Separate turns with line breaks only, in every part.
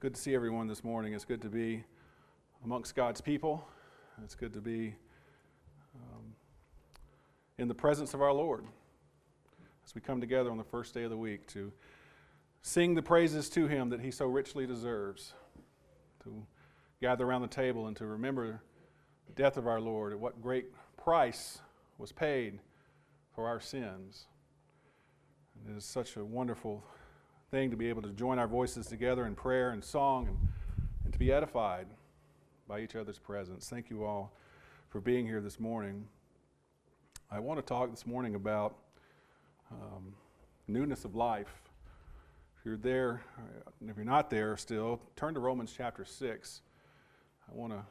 good to see everyone this morning. It's good to be amongst God's people. It's good to be um, in the presence of our Lord as we come together on the first day of the week to sing the praises to Him that He so richly deserves, to gather around the table and to remember the death of our Lord, at what great price was paid for our sins. It is such a wonderful thing to be able to join our voices together in prayer and song and, and to be edified by each other's presence. Thank you all for being here this morning. I want to talk this morning about um, newness of life. If you're there, if you're not there still, turn to Romans chapter 6. I want to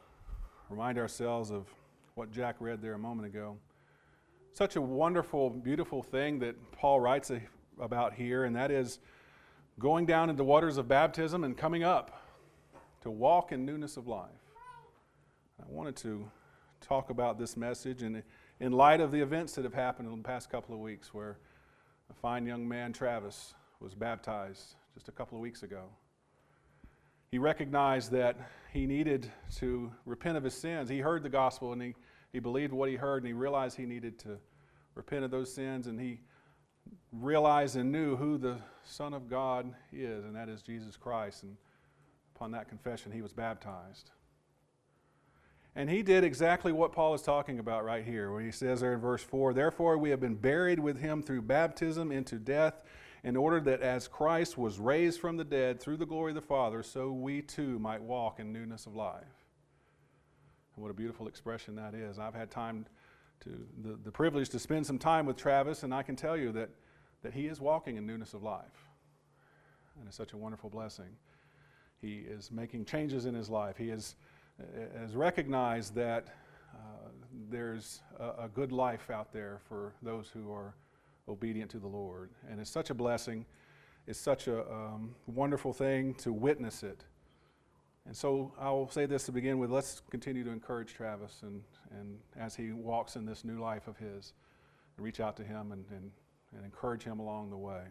remind ourselves of what Jack read there a moment ago. Such a wonderful, beautiful thing that Paul writes about here, and that is going down into waters of baptism and coming up to walk in newness of life. I wanted to talk about this message in, in light of the events that have happened in the past couple of weeks, where a fine young man, Travis, was baptized just a couple of weeks ago. He recognized that he needed to repent of his sins. He heard the gospel and he, he believed what he heard, and he realized he needed to repent of those sins, and he realized and knew who the Son of God is, and that is Jesus Christ. And upon that confession, he was baptized. And he did exactly what Paul is talking about right here, when he says there in verse 4 Therefore, we have been buried with him through baptism into death, in order that as Christ was raised from the dead through the glory of the Father, so we too might walk in newness of life. And what a beautiful expression that is. I've had time to the, the privilege to spend some time with Travis, and I can tell you that, that he is walking in newness of life. And it's such a wonderful blessing. He is making changes in his life. He has, has recognized that uh, there's a, a, good life out there for those who are obedient to the Lord. And it's such a blessing. It's such a um, wonderful thing to witness it. And so I'll say this to begin with. Let's continue to encourage Travis and, and as he walks in this new life of his, reach out to him and, and, and encourage him along the way.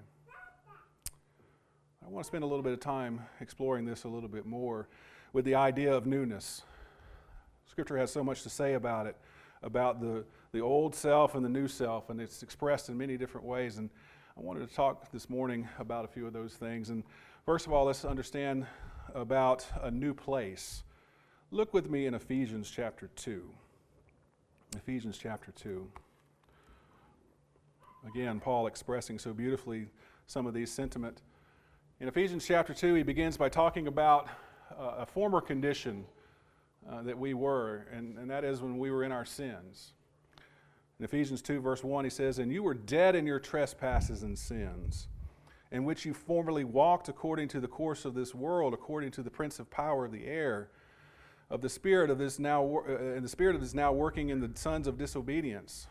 I want to spend a little bit of time exploring this a little bit more with the idea of newness. Scripture has so much to say about it, about the, the old self and the new self, and it's expressed in many different ways. And I wanted to talk this morning about a few of those things. And first of all, let's understand about a new place. Look with me in Ephesians chapter 2. Ephesians chapter 2. Again, Paul expressing so beautifully some of these sentiment. In Ephesians chapter 2, he begins by talking about uh, a former condition uh, that we were, and, and that is when we were in our sins. In Ephesians 2, verse 1, he says, And you were dead in your trespasses and sins in which you formerly walked according to the course of this world, according to the prince of power of the air, of the spirit of this now, uh, and the spirit of this now working in the sons of disobedience.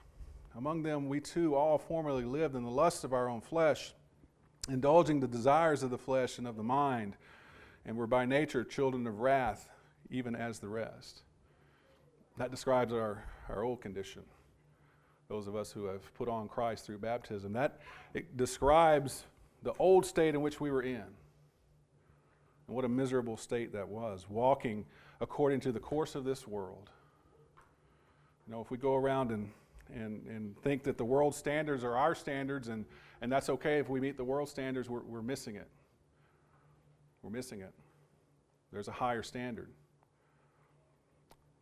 Among them, we too all formerly lived in the lusts of our own flesh, indulging the desires of the flesh and of the mind, and were by nature children of wrath, even as the rest. That describes our, our old condition. Those of us who have put on Christ through baptism. That it describes the old state in which we were in. And what a miserable state that was, walking according to the course of this world. You know, if we go around and, and, and think that the world standards are our standards and, and that's okay if we meet the world standards, we're, we're missing it. We're missing it. There's a higher standard.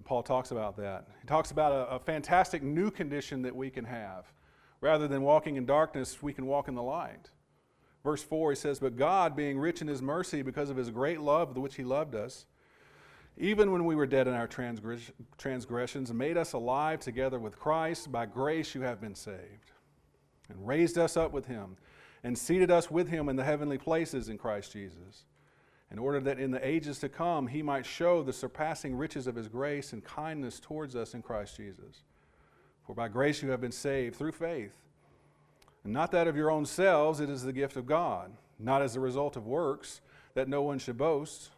Paul talks about that. He talks about a, a fantastic new condition that we can have. Rather than walking in darkness, we can walk in the light. Verse 4, he says, But God, being rich in his mercy because of his great love with which he loved us, even when we were dead in our transgressions, made us alive together with Christ. By grace you have been saved, and raised us up with him, and seated us with him in the heavenly places in Christ Jesus, in order that in the ages to come he might show the surpassing riches of his grace and kindness towards us in Christ Jesus. For by grace you have been saved through faith and not that of your own selves, it is the gift of God, not as a result of works, that no one should boast.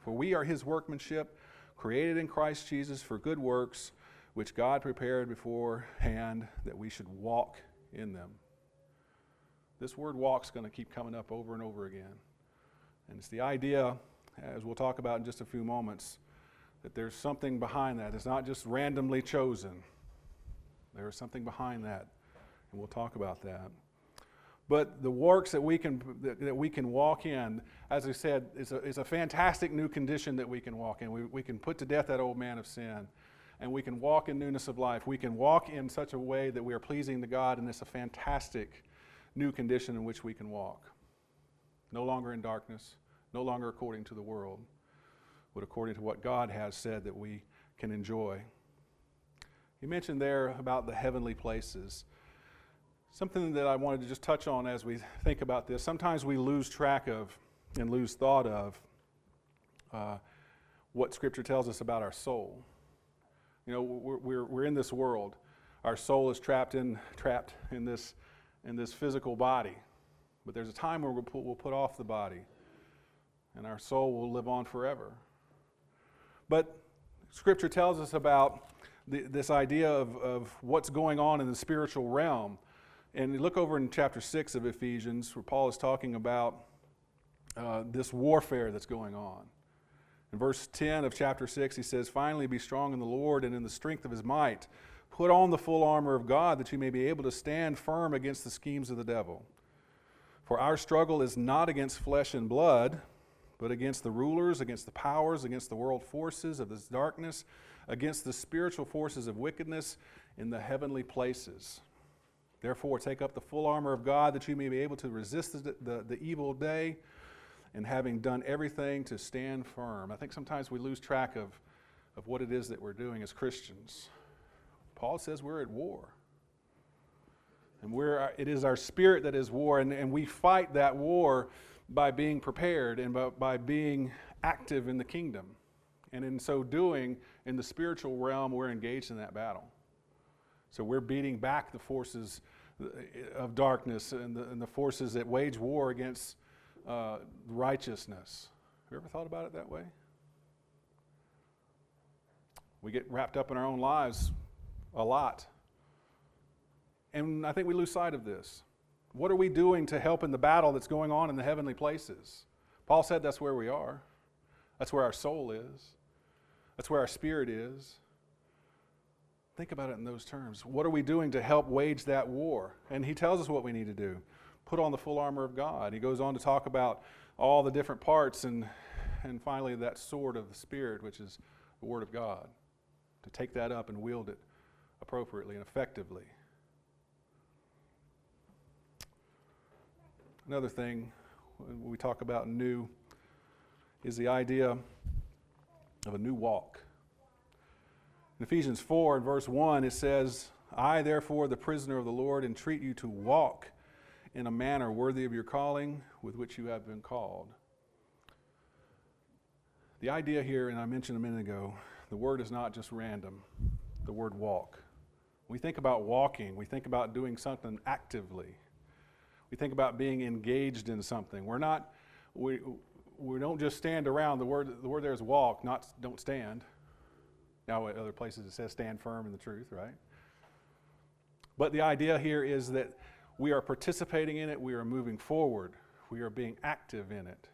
For we are his workmanship, created in Christ Jesus for good works, which God prepared beforehand that we should walk in them. This word walk is going to keep coming up over and over again. And it's the idea as we'll talk about in just a few moments, that there's something behind that. It's not just randomly chosen, there is something behind that, and we'll talk about that. But the works that we can, that, we can walk in, as I said, is a, is a fantastic new condition that we can walk in. We, we can put to death that old man of sin, and we can walk in newness of life. We can walk in such a way that we are pleasing to God, and it's a fantastic new condition in which we can walk. No longer in darkness, no longer according to the world, but according to what God has said that we can enjoy. You mentioned there about the heavenly places. Something that I wanted to just touch on as we think about this. Sometimes we lose track of and lose thought of uh, what Scripture tells us about our soul. You know, we're, we're, we're in this world. Our soul is trapped in, trapped in, this, in this physical body. But there's a time where we'll put, we'll put off the body, and our soul will live on forever. But Scripture tells us about the, this idea of, of what's going on in the spiritual realm. And you look over in chapter 6 of Ephesians, where Paul is talking about uh, this warfare that's going on. In verse 10 of chapter 6, he says, Finally, be strong in the Lord and in the strength of his might. Put on the full armor of God that you may be able to stand firm against the schemes of the devil. For our struggle is not against flesh and blood, but against the rulers, against the powers, against the world forces of this darkness, against the spiritual forces of wickedness in the heavenly places. Therefore, take up the full armor of God that you may be able to resist the, the, the, evil day, and having done everything to stand firm. I think sometimes we lose track of, of what it is that we're doing as Christians. Paul says we're at war. And we're, uh, it is our spirit that is war, and, and we fight that war by being prepared and by, by being active in the kingdom. And in so doing, in the spiritual realm, we're engaged in that battle. So we're beating back the forces of darkness and the, and the forces that wage war against uh, righteousness. Have you ever thought about it that way? We get wrapped up in our own lives a lot. And I think we lose sight of this. What are we doing to help in the battle that's going on in the heavenly places? Paul said that's where we are. That's where our soul is. That's where our spirit is. Think about it in those terms. What are we doing to help wage that war? And he tells us what we need to do put on the full armor of God. He goes on to talk about all the different parts and, and finally that sword of the Spirit, which is the Word of God, to take that up and wield it appropriately and effectively. Another thing we talk about new is the idea of a new walk. In Ephesians 4 and verse 1, it says, I, therefore, the prisoner of the Lord, entreat you to walk in a manner worthy of your calling with which you have been called. The idea here, and I mentioned a minute ago, the word is not just random, the word walk. we think about walking, we think about doing something actively. We think about being engaged in something. We're not, we, we don't just stand around. The word, the word there is walk, not don't stand. Now, at other places it says stand firm in the truth, right? But the idea here is that we are participating in it, we are moving forward, we are being active in it.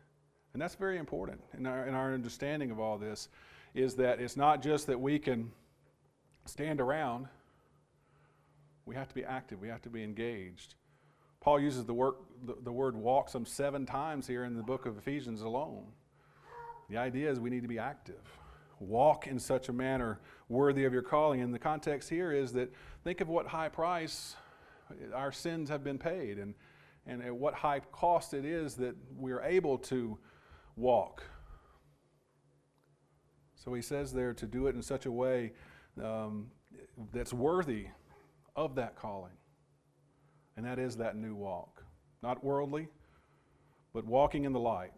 And that's very important in our, in our understanding of all this is that it's not just that we can stand around, we have to be active, we have to be engaged. Paul uses the, work, the, the word walk some seven times here in the book of Ephesians alone. The idea is we need to be active walk in such a manner worthy of your calling. And the context here is that think of what high price our sins have been paid and, and at what high cost it is that we are able to walk. So he says there to do it in such a way um, that's worthy of that calling. And that is that new walk. Not worldly, but walking in the light.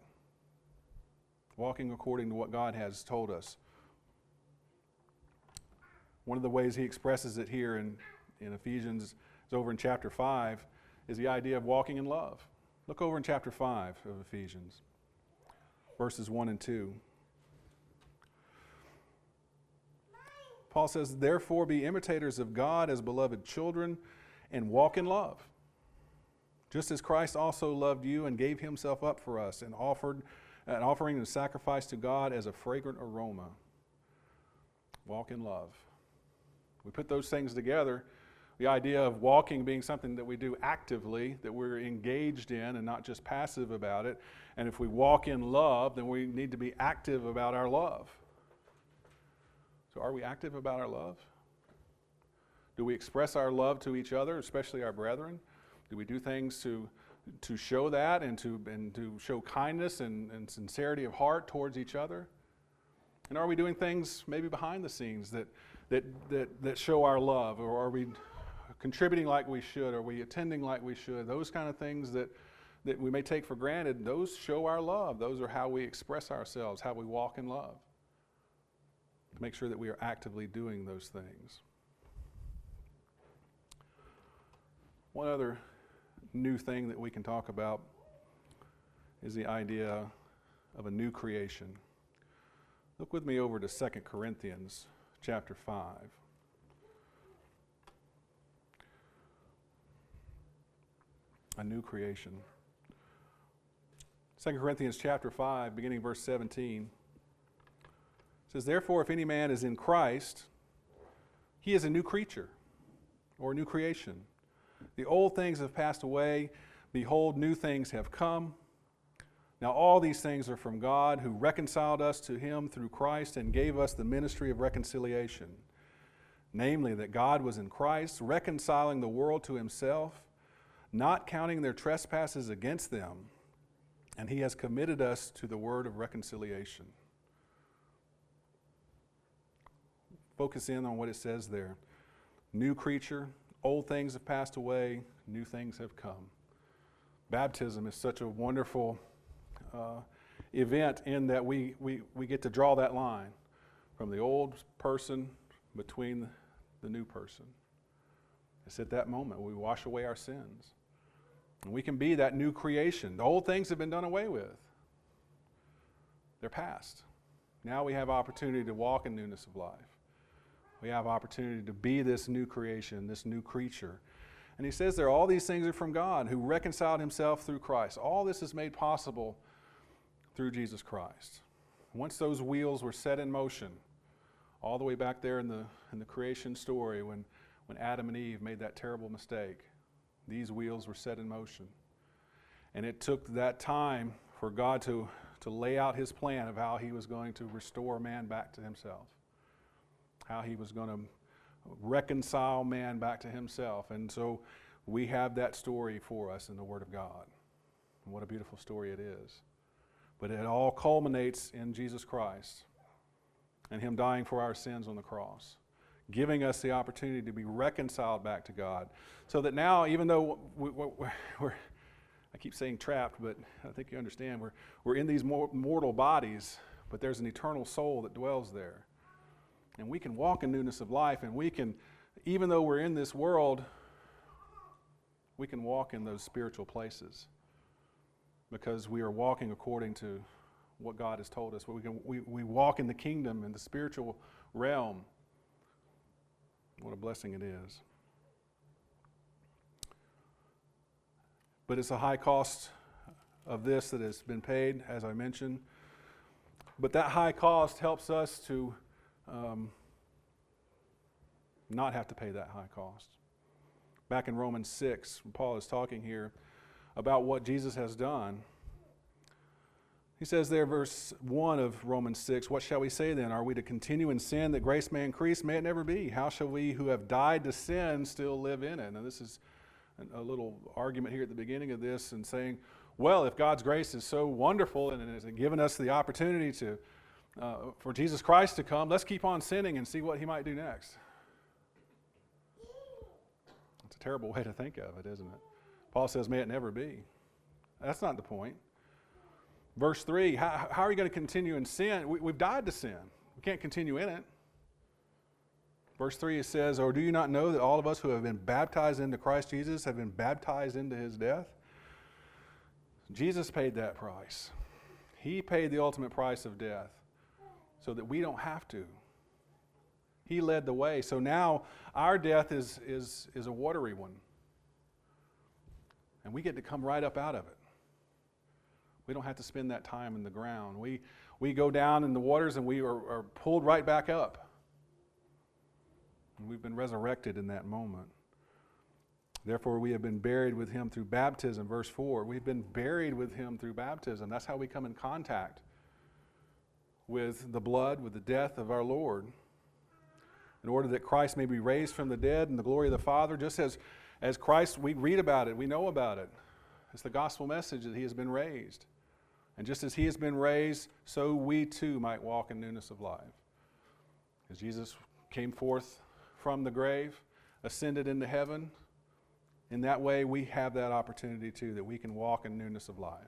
Walking according to what God has told us. One of the ways he expresses it here in, in Ephesians is over in chapter 5 is the idea of walking in love. Look over in chapter 5 of Ephesians, verses 1 and 2. Paul says, Therefore be imitators of God as beloved children and walk in love. Just as Christ also loved you and gave himself up for us and offered an offering and sacrifice to God as a fragrant aroma. Walk in love. We put those things together. The idea of walking being something that we do actively, that we're engaged in and not just passive about it. And if we walk in love, then we need to be active about our love. So, are we active about our love? Do we express our love to each other, especially our brethren? Do we do things to, to show that and to, and to show kindness and, and sincerity of heart towards each other? And are we doing things maybe behind the scenes that, that, that, that show our love? Or are we contributing like we should? Are we attending like we should? Those kind of things that, that we may take for granted, those show our love. Those are how we express ourselves, how we walk in love. To make sure that we are actively doing those things. One other new thing that we can talk about is the idea of a new creation. Look with me over to 2 Corinthians chapter 5. A new creation. 2 Corinthians chapter 5, beginning verse 17, says, Therefore, if any man is in Christ, he is a new creature or a new creation. The old things have passed away. Behold, new things have come. Now, all these things are from God, who reconciled us to him through Christ and gave us the ministry of reconciliation. Namely, that God was in Christ, reconciling the world to himself, not counting their trespasses against them, and he has committed us to the word of reconciliation. Focus in on what it says there. New creature, Old things have passed away, new things have come. Baptism is such a wonderful uh, event in that we, we, we get to draw that line from the old person between the new person. It's at that moment we wash away our sins. And we can be that new creation. The old things have been done away with, they're past. Now we have opportunity to walk in newness of life. We have opportunity to be this new creation, this new creature. And he says there, all these things are from God who reconciled himself through Christ. All this is made possible through Jesus Christ. Once those wheels were set in motion, all the way back there in the, in the creation story when, when Adam and Eve made that terrible mistake, these wheels were set in motion. And it took that time for God to, to lay out his plan of how he was going to restore man back to himself how he was going to reconcile man back to himself. And so we have that story for us in the Word of God. And what a beautiful story it is. But it all culminates in Jesus Christ and Him dying for our sins on the cross, giving us the opportunity to be reconciled back to God. So that now, even though we, are I keep saying trapped, but I think you understand, we're, we're in these mortal bodies, but there's an eternal soul that dwells there. And we can walk in newness of life, and we can, even though we're in this world, we can walk in those spiritual places because we are walking according to what God has told us. We, can, we, we walk in the kingdom, in the spiritual realm. What a blessing it is. But it's a high cost of this that has been paid, as I mentioned. But that high cost helps us to um, not have to pay that high cost. Back in Romans 6, Paul is talking here about what Jesus has done. He says there, verse 1 of Romans 6, What shall we say then? Are we to continue in sin that grace may increase? May it never be. How shall we who have died to sin still live in it? Now, this is a little argument here at the beginning of this and saying, well, if God's grace is so wonderful and has given us the opportunity to uh, for Jesus Christ to come, let's keep on sinning and see what he might do next. It's a terrible way to think of it, isn't it? Paul says, may it never be. That's not the point. Verse 3 how, how are you going to continue in sin? We, we've died to sin, we can't continue in it. Verse 3 it says, Or do you not know that all of us who have been baptized into Christ Jesus have been baptized into his death? Jesus paid that price. He paid the ultimate price of death so that we don't have to. He led the way. So now our death is, is, is a watery one. And we get to come right up out of it. We don't have to spend that time in the ground. We, we go down in the waters and we are, are pulled right back up. And we've been resurrected in that moment. Therefore, we have been buried with him through baptism. Verse 4. We've been buried with him through baptism. That's how we come in contact with the blood, with the death of our Lord. In order that Christ may be raised from the dead in the glory of the Father, just as, as Christ, we read about it, we know about it. It's the gospel message that he has been raised. And just as he has been raised, so we too might walk in newness of life. As Jesus came forth from the grave, ascended into heaven, in that way we have that opportunity too, that we can walk in newness of life.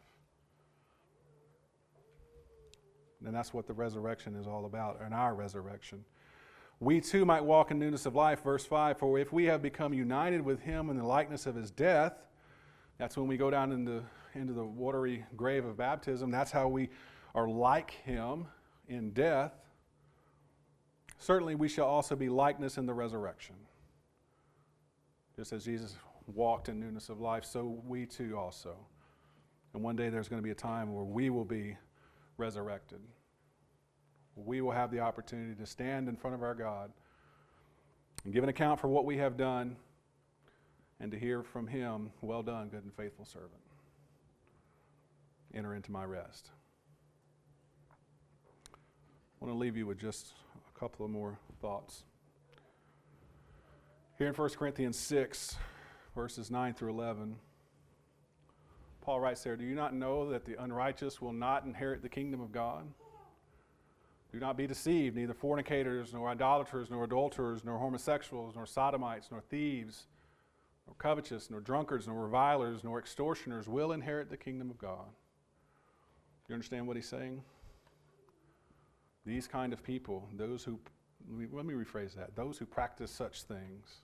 And that's what the resurrection is all about, and our resurrection. We too might walk in newness of life. Verse 5 For if we have become united with him in the likeness of his death, that's when we go down into, into the watery grave of baptism. That's how we are like him in death. Certainly, we shall also be likeness in the resurrection. Just as Jesus walked in newness of life, so we too also. And one day there's going to be a time where we will be resurrected. We will have the opportunity to stand in front of our God and give an account for what we have done and to hear from Him, Well done, good and faithful servant. Enter into my rest. I want to leave you with just a couple of more thoughts. Here in 1 Corinthians 6, verses 9 through 11, Paul writes there Do you not know that the unrighteous will not inherit the kingdom of God? Do not be deceived, neither fornicators, nor idolaters, nor adulterers, nor homosexuals, nor sodomites, nor thieves, nor covetous, nor drunkards, nor revilers, nor extortioners will inherit the kingdom of God. You understand what he's saying? These kind of people, those who, let me rephrase that, those who practice such things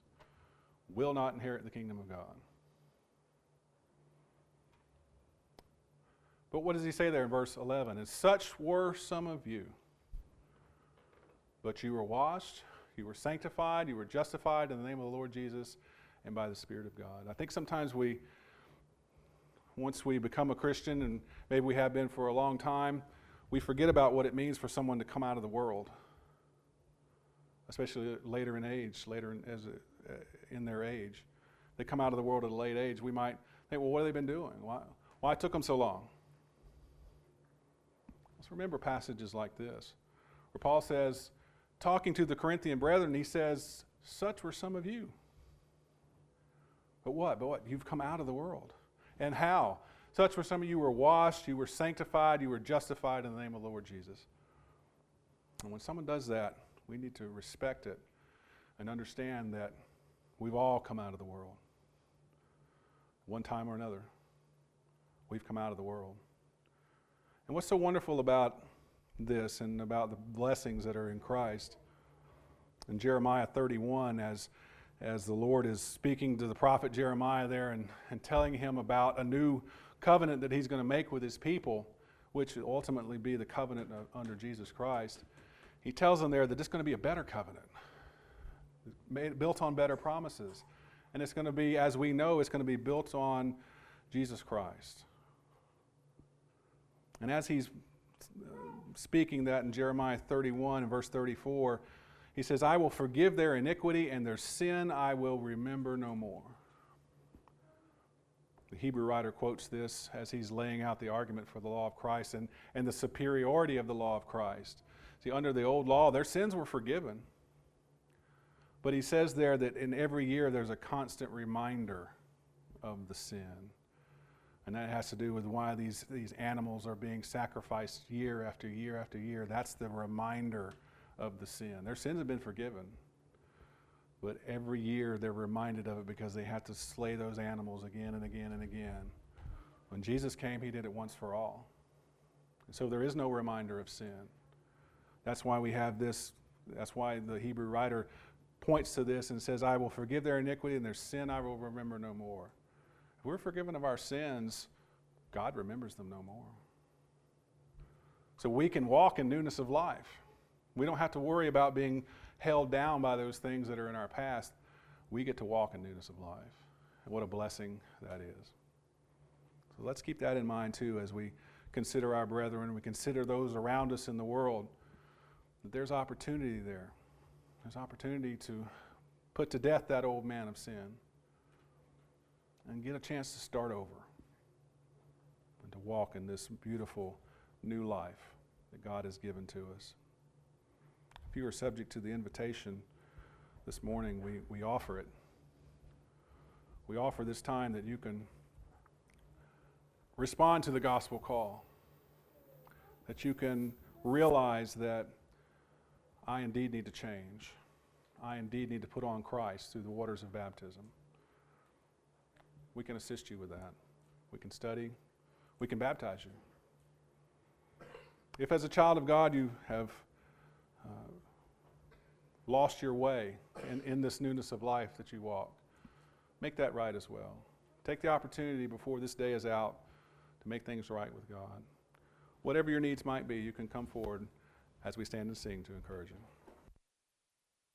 will not inherit the kingdom of God. But what does he say there in verse 11? And such were some of you. But you were washed, you were sanctified, you were justified in the name of the Lord Jesus and by the Spirit of God. I think sometimes we, once we become a Christian, and maybe we have been for a long time, we forget about what it means for someone to come out of the world, especially later in age, later in, as a, uh, in their age. They come out of the world at a late age. We might think, well, what have they been doing? Why, why took them so long? Let's remember passages like this, where Paul says, talking to the Corinthian brethren, he says, Such were some of you. But what? But what? You've come out of the world. And how? Such were some of you were washed, you were sanctified, you were justified in the name of the Lord Jesus. And when someone does that, we need to respect it and understand that we've all come out of the world. One time or another, we've come out of the world. And what's so wonderful about this and about the blessings that are in Christ. In Jeremiah 31, as, as the Lord is speaking to the prophet Jeremiah there and, and telling him about a new covenant that he's going to make with his people, which will ultimately be the covenant of, under Jesus Christ, he tells them there that it's going to be a better covenant, made, built on better promises. And it's going to be, as we know, it's going to be built on Jesus Christ. And as he's speaking that in Jeremiah 31 and verse 34. He says, I will forgive their iniquity and their sin I will remember no more. The Hebrew writer quotes this as he's laying out the argument for the law of Christ and, and the superiority of the law of Christ. See, under the old law, their sins were forgiven. But he says there that in every year there's a constant reminder of the sin. And that has to do with why these, these animals are being sacrificed year after year after year. That's the reminder of the sin. Their sins have been forgiven. But every year they're reminded of it because they have to slay those animals again and again and again. When Jesus came, he did it once for all. And so there is no reminder of sin. That's why we have this, that's why the Hebrew writer points to this and says, I will forgive their iniquity and their sin I will remember no more we're forgiven of our sins, God remembers them no more. So we can walk in newness of life. We don't have to worry about being held down by those things that are in our past. We get to walk in newness of life. And what a blessing that is. So let's keep that in mind too as we consider our brethren, we consider those around us in the world, that there's opportunity there. There's opportunity to put to death that old man of sin and get a chance to start over and to walk in this beautiful new life that God has given to us. If you are subject to the invitation this morning, we, we offer it. We offer this time that you can respond to the gospel call, that you can realize that I indeed need to change. I indeed need to put on Christ through the waters of baptism. We can assist you with that. We can study. We can baptize you. If, as a child of God, you have uh, lost your way in, in this newness of life that you walk, make that right as well. Take the opportunity before this day is out to make things right with God. Whatever your needs might be, you can come forward as we stand and sing to encourage you.